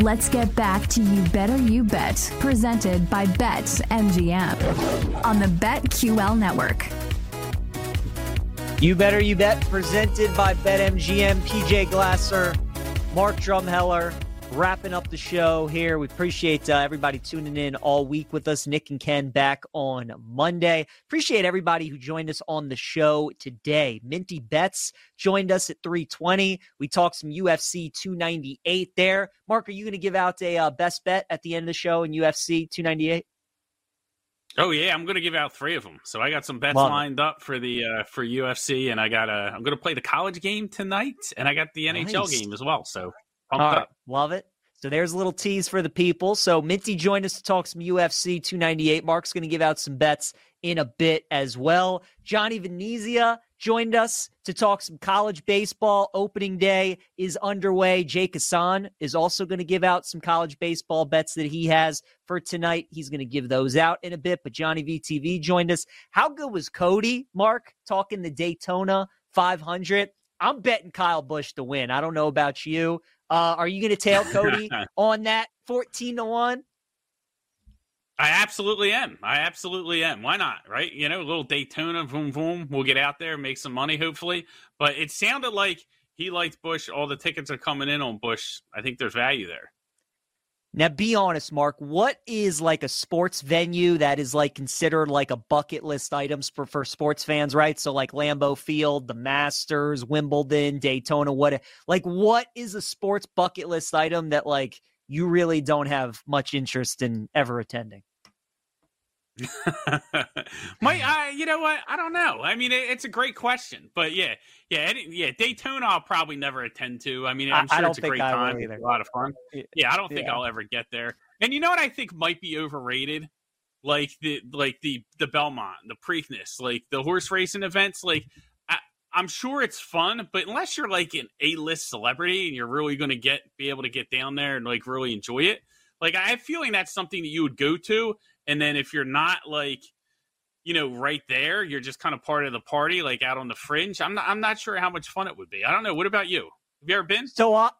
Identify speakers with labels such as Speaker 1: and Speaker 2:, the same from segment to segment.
Speaker 1: Let's get back to You Better You Bet, presented by Bet MGM on the BetQL network.
Speaker 2: You Better You Bet, presented by BetMGM. PJ Glasser, Mark Drumheller, wrapping up the show here. We appreciate uh, everybody tuning in all week with us. Nick and Ken back on Monday. Appreciate everybody who joined us on the show today. Minty Betts joined us at 320. We talked some UFC 298 there. Mark, are you going to give out a uh, best bet at the end of the show in UFC 298?
Speaker 3: Oh yeah, I'm going to give out three of them. So I got some bets Love lined it. up for the uh, for UFC, and I got a. I'm going to play the college game tonight, and I got the NHL nice. game as well. So Pumped
Speaker 2: up. Love it. So there's a little tease for the people. So Minty joined us to talk some UFC 298. Mark's going to give out some bets in a bit as well. Johnny Venezia joined us to talk some college baseball. Opening day is underway. Jake Hassan is also going to give out some college baseball bets that he has for tonight. He's going to give those out in a bit. But Johnny VTV joined us. How good was Cody, Mark, talking the Daytona 500? I'm betting Kyle Busch to win. I don't know about you. Uh, are you going to tail Cody on that 14 to 1?
Speaker 3: I absolutely am. I absolutely am. Why not? Right? You know, a little Daytona, boom, boom. We'll get out there, make some money, hopefully. But it sounded like he liked Busch. All the tickets are coming in on Busch. I think there's value there.
Speaker 2: Now, be honest, Mark. What is like a sports venue that is like considered like a bucket list items for, for sports fans, right? So, like Lambeau Field, the Masters, Wimbledon, Daytona. What like what is a sports bucket list item that like you really don't have much interest in ever attending?
Speaker 3: My, uh, you know what? I don't know. I mean, it, it's a great question, but yeah, yeah, yeah. Daytona, I'll probably never attend to. I mean, I'm sure it's a great time, it's a lot of fun. Yeah, I don't think yeah. I'll ever get there. And you know what? I think might be overrated, like the like the the Belmont, the Preakness, like the horse racing events. Like, I, I'm sure it's fun, but unless you're like an A list celebrity and you're really going to get be able to get down there and like really enjoy it, like I have feeling that's something that you would go to and then if you're not like, you know, right there, you're just kind of part of the party, like out on the fringe. I'm not. I'm not sure how much fun it would be. I don't know. What about you? Have you ever been?
Speaker 2: So, uh,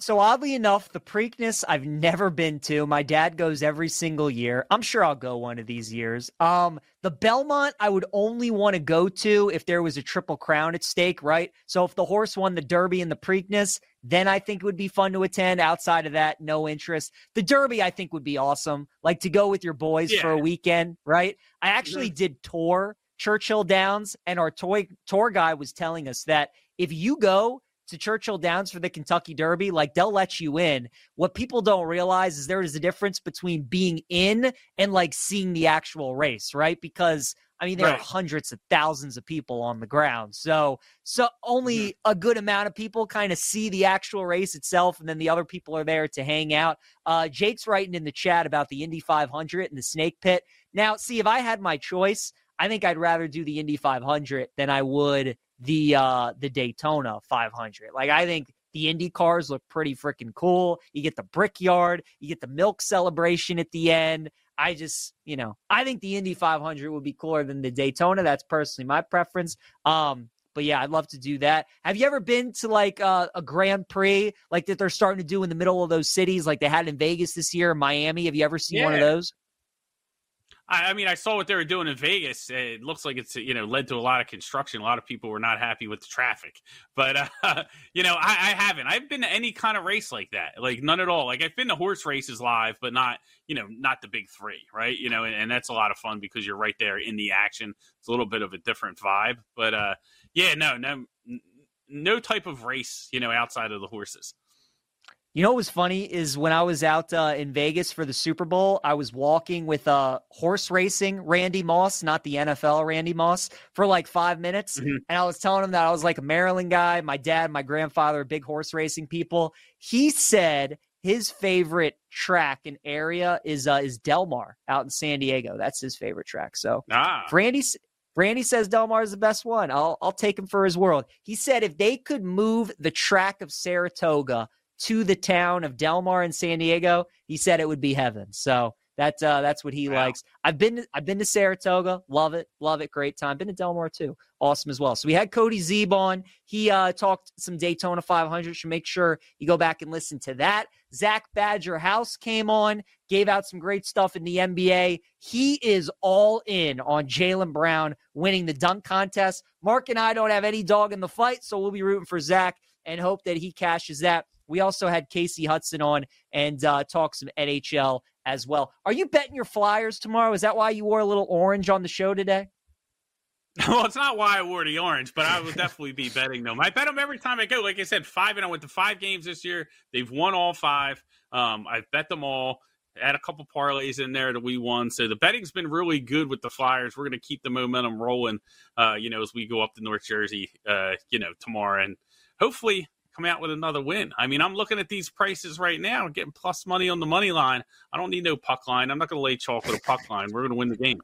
Speaker 2: so oddly enough, the Preakness I've never been to. My dad goes every single year. I'm sure I'll go one of these years. Um, the Belmont I would only want to go to if there was a triple crown at stake, right? So if the horse won the Derby and the Preakness, then I think it would be fun to attend. Outside of that, no interest. The Derby I think would be awesome, like to go with your boys yeah. for a weekend, right? I actually mm-hmm. did tour Churchill Downs, and our toy tour guy was telling us that if you go to Churchill Downs for the Kentucky Derby, like they'll let you in. What people don't realize is there is a difference between being in and like seeing the actual race, right? Because I mean, there right. are hundreds of thousands of people on the ground. So, so only a good amount of people kind of see the actual race itself, and then the other people are there to hang out. Uh, Jake's writing in the chat about the Indy 500 and the Snake Pit. Now, see, if I had my choice, I think I'd rather do the Indy 500 than I would the uh the Daytona 500. Like I think the Indy cars look pretty freaking cool. You get the Brickyard, you get the milk celebration at the end. I just, you know, I think the Indy 500 would be cooler than the Daytona. That's personally my preference. Um, but yeah, I'd love to do that. Have you ever been to like uh, a Grand Prix like that they're starting to do in the middle of those cities, like they had in Vegas this year, Miami? Have you ever seen yeah. one of those?
Speaker 3: I, I, mean, I saw what they were doing in Vegas. It looks like it's you know led to a lot of construction. A lot of people were not happy with the traffic, but uh, you know, I, I, haven't. I've been to any kind of race like that, like none at all. Like I've been to horse races live, but not you know not the big three, right? You know, and, and that's a lot of fun because you're right there in the action. It's a little bit of a different vibe, but uh, yeah, no, no, no type of race, you know, outside of the horses.
Speaker 2: You know what was funny is when I was out uh, in Vegas for the Super Bowl, I was walking with uh, horse racing Randy Moss, not the NFL Randy Moss, for like five minutes. Mm-hmm. And I was telling him that I was like a Maryland guy. My dad, my grandfather, big horse racing people. He said his favorite track and area is uh, is Del Mar out in San Diego. That's his favorite track. So ah. Randy, Randy says Del Mar is the best one. I'll I'll take him for his world. He said if they could move the track of Saratoga to the town of Del Mar in San Diego, he said it would be heaven. So that uh, that's what he wow. likes. I've been to, I've been to Saratoga, love it, love it, great time. Been to Del Mar too, awesome as well. So we had Cody Zeeb on. He uh, talked some Daytona 500. Should make sure you go back and listen to that. Zach Badger House came on, gave out some great stuff in the NBA. He is all in on Jaylen Brown winning the dunk contest. Mark and I don't have any dog in the fight, so we'll be rooting for Zach and hope that he cashes that. We also had Casey Hudson on and uh, talk some NHL as well. Are you betting your Flyers tomorrow? Is that why you wore a little orange on the show today?
Speaker 3: Well, it's not why I wore the orange, but I would definitely be betting them. I bet them every time I go. Like I said, five and I went to five games this year. They've won all five. Um, I've bet them all. Add a couple parlays in there that we won. So the betting's been really good with the Flyers. We're going to keep the momentum rolling, uh, you know, as we go up to North Jersey, uh, you know, tomorrow, and hopefully come out with another win. I mean, I'm looking at these prices right now, getting plus money on the money line. I don't need no puck line. I'm not going to lay chalk with a puck line. We're going to win the game.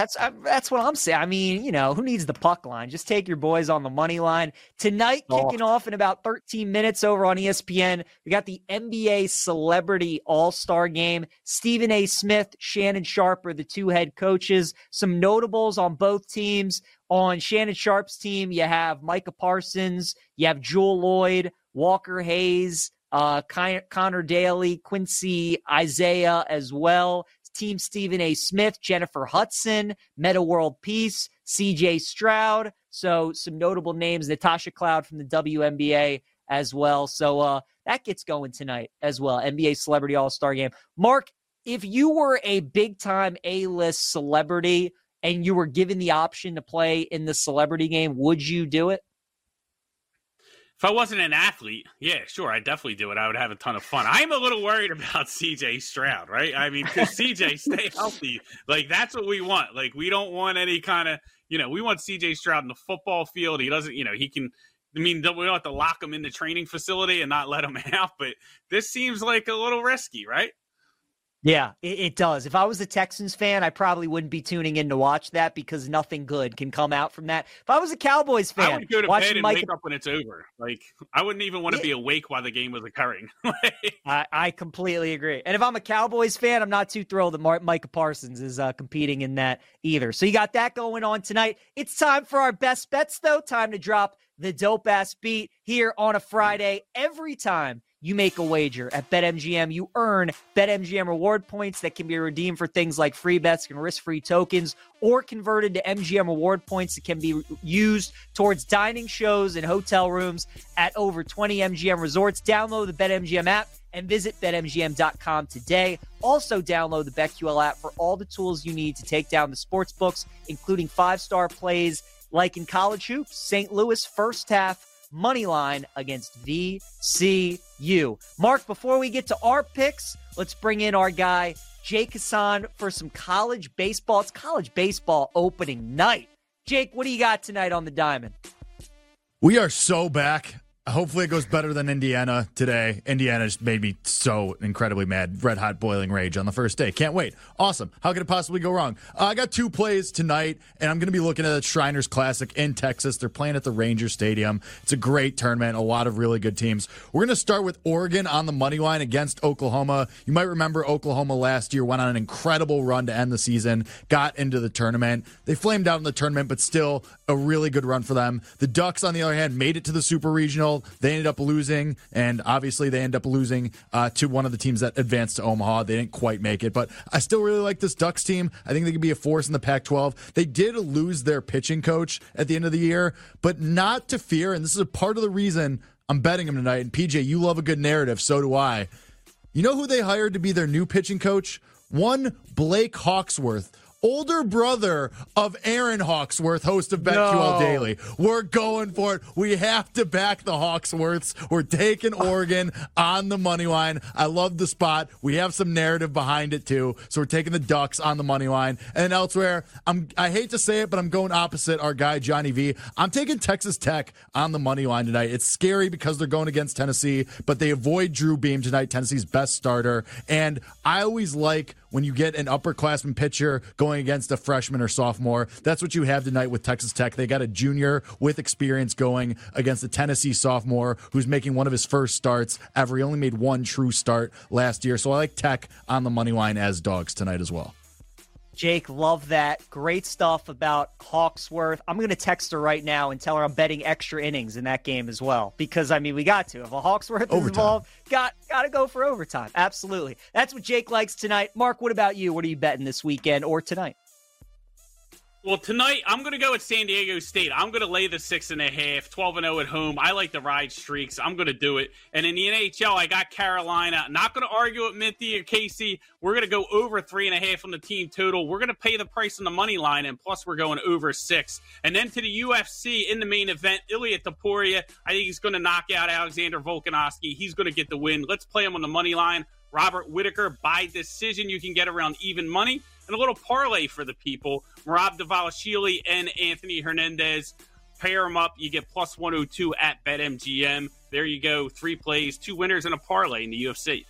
Speaker 2: That's I, that's what I'm saying. I mean, you know, who needs the puck line? Just take your boys on the money line tonight. Oh. Kicking off in about 13 minutes over on ESPN. We got the NBA Celebrity All Star Game. Stephen A. Smith, Shannon Sharpe are the two head coaches. Some notables on both teams. On Shannon Sharpe's team, you have Micah Parsons, you have Jewell Loyd, Walker Hayes, uh, Connor Daly, Quincy Isaiah as well. Team Stephen A. Smith, Jennifer Hudson, Metta World Peace, CJ Stroud. So some notable names, Natasha Cloud from the WNBA as well. So uh, that gets going tonight as well. NBA Celebrity All Star Game. Mark, if you were a big time A list celebrity and you were given the option to play in the celebrity game, would you do it?
Speaker 3: If I wasn't an athlete, yeah, sure, I'd definitely do it. I would have a ton of fun. I'm a little worried about CJ Stroud, right? I mean, because CJ stay healthy, like that's what we want. Like we don't want any kind of, you know, we want CJ Stroud in the football field. He doesn't, you know, he can. I mean, we don't have to lock him in the training facility and not let him out. But this seems like a little risky, right?
Speaker 2: Yeah, it, it, does. If I was a Texans fan, I probably wouldn't be tuning in to watch that because nothing good can come out from that. If I was a Cowboys fan,
Speaker 3: I would go to bed and Mike... wake up when it's over. Like I wouldn't even want to be awake while the game was occurring.
Speaker 2: I, I, completely agree. And if I'm a Cowboys fan, I'm not too thrilled that Mar- Micah Parsons is uh, competing in that either. So you got that going on tonight. It's time for our best bets, though. Time to drop the dope ass beat here on a Friday. Every time you make a wager at BetMGM, you earn BetMGM reward points that can be redeemed for things like free bets and risk free tokens or converted to MGM reward points that can be used towards dining shows and hotel rooms at over 20 MGM resorts. Download the BetMGM app and visit betmgm.com today. Also, download the BetQL app for all the tools you need to take down the sports books, including five star plays like in college hoops, St. Louis first half money line against VCU. Mark, before we get to our picks, let's bring in our guy, Jake Hassan, for some college baseball. It's college baseball opening night. Jake, what do you got tonight on the diamond?
Speaker 4: We are so back Hopefully, it goes better than Indiana today. Indiana just made me so incredibly mad. Red hot boiling rage on the first day. Can't wait. Awesome. How could it possibly go wrong? Uh, I got two plays tonight, and I'm going to be looking at the Shriners Classic in Texas. They're playing at the Ranger Stadium. It's a great tournament, a lot of really good teams. We're going to start with Oregon on the money line against Oklahoma. You might remember Oklahoma last year went on an incredible run to end the season, got into the tournament. They flamed out in the tournament, but still a really good run for them. The Ducks, on the other hand, made it to the Super Regional. They ended up losing, and obviously they end up losing uh, to one of the teams that advanced to Omaha. They didn't quite make it, but I still really like this Ducks team. I think they could be a force in the Pac 12. They did lose their pitching coach at the end of the year, but not to fear. And this is a part of the reason I'm betting them tonight. And PJ, you love a good narrative, so do I. You know who they hired to be their new pitching coach? One Blake Hawksworth older brother of Aaron Hawksworth, host of BetQL no. Daily. We're going for it. We have to back the Hawksworths. We're taking Oregon on the money line. I love the spot. We have some narrative behind it too. So we're taking the Ducks on the money line. And elsewhere, I'm I hate to say it, but I'm going opposite our guy Johnny V. I'm taking Texas Tech on the money line tonight. It's scary because they're going against Tennessee, but they avoid Drew Beam tonight, Tennessee's best starter. And I always like when you get an upperclassman pitcher going against a freshman or sophomore. That's what you have tonight with Texas Tech. They got a junior with experience going against a Tennessee sophomore who's making one of his first starts ever. He only made one true start last year. So I like Tech on the money line as dogs tonight as well.
Speaker 2: Jake, love that. Great stuff about Hawksworth. I'm going to text her right now and tell her I'm betting extra innings in that game as well. Because, I mean, we got to. If a Hawksworth overtime. is involved, got, got to go for overtime. Absolutely. That's what Jake likes tonight. Mark, what about you? What are you betting this weekend or tonight?
Speaker 3: Well, tonight I'm going to go with San Diego State. I'm going to lay the six and a half, 12 and 0 at home. I like the ride streaks. I'm going to do it. And in the NHL, I got Carolina. Not going to argue with Minty or Casey. We're going to go over three and a half on the team total. We're going to pay the price on the money line, and plus we're going over six. And then to the UFC in the main event, Ilia Topuria. I think he's going to knock out Alexander Volkanovski. He's going to get the win. Let's play him on the money line. Robert Whitaker by decision. You can get around even money and a little parlay for the people. Merab Dvalishvili and Anthony Hernandez. Pair them up. You get plus 102 at BetMGM. There you go. Three plays, two winners, and a parlay in the UFC.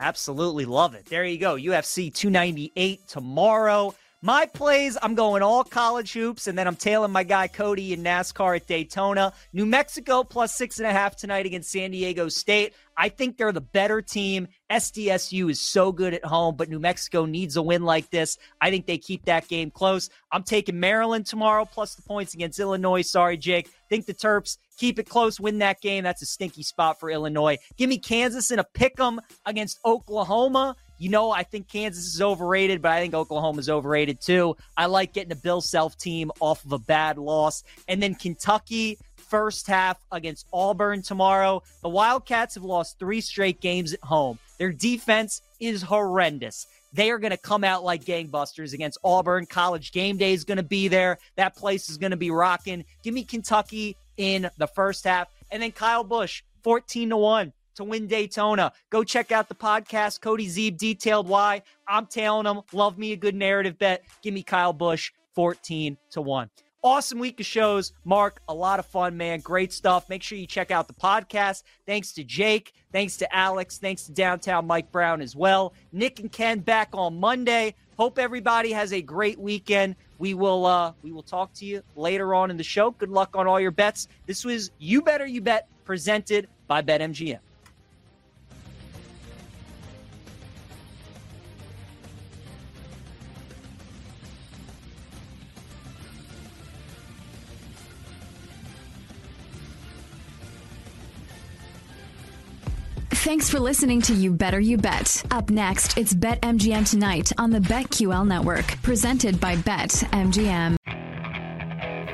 Speaker 2: Absolutely love it. There you go. UFC 298 tomorrow. My plays, I'm going all college hoops, and then I'm tailing my guy Cody in NASCAR at Daytona. New Mexico plus six and a half tonight against San Diego State. I think they're the better team. SDSU is so good at home, but New Mexico needs a win like this. I think they keep that game close. I'm taking Maryland tomorrow plus the points against Illinois. Sorry, Jake. Think the Terps keep it close, win that game. That's a stinky spot for Illinois. Give me Kansas in a pick 'em against Oklahoma. You know, I think Kansas is overrated, but I think Oklahoma is overrated too. I like getting a Bill Self team off of a bad loss. And then Kentucky, first half against Auburn tomorrow. The Wildcats have lost three straight games at home. Their defense is horrendous. They are going to come out like gangbusters against Auburn. College game day is going to be there. That place is going to be rocking. Give me Kentucky in the first half. And then Kyle Busch, 14 to 1 to win Daytona. Go check out the podcast. Cody Zeeb detailed why. I'm tailing them. Love me a good narrative bet. Give me Kyle Busch 14 to 1. Awesome week of shows. Mark, a lot of fun, man. Great stuff. Make sure you check out the podcast. Thanks to Jake. Thanks to Alex. Thanks to Downtown Mike Brown as well. Nick and Ken back on Monday. Hope everybody has a great weekend. We will uh we will talk to you later on in the show. Good luck on all your bets. This was You Better You Bet presented by BetMGM.
Speaker 1: Thanks for listening to You Better You Bet. Up next, it's Bet MGM tonight on the BetQL network, presented by Bet MGM.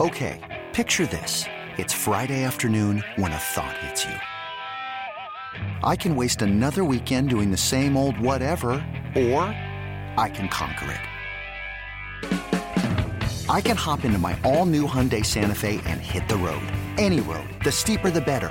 Speaker 5: Okay, picture this. It's Friday afternoon when a thought hits you. I can waste another weekend doing the same old whatever, or I can conquer it. I can hop into my all new Hyundai Santa Fe and hit the road. Any road. The steeper, the better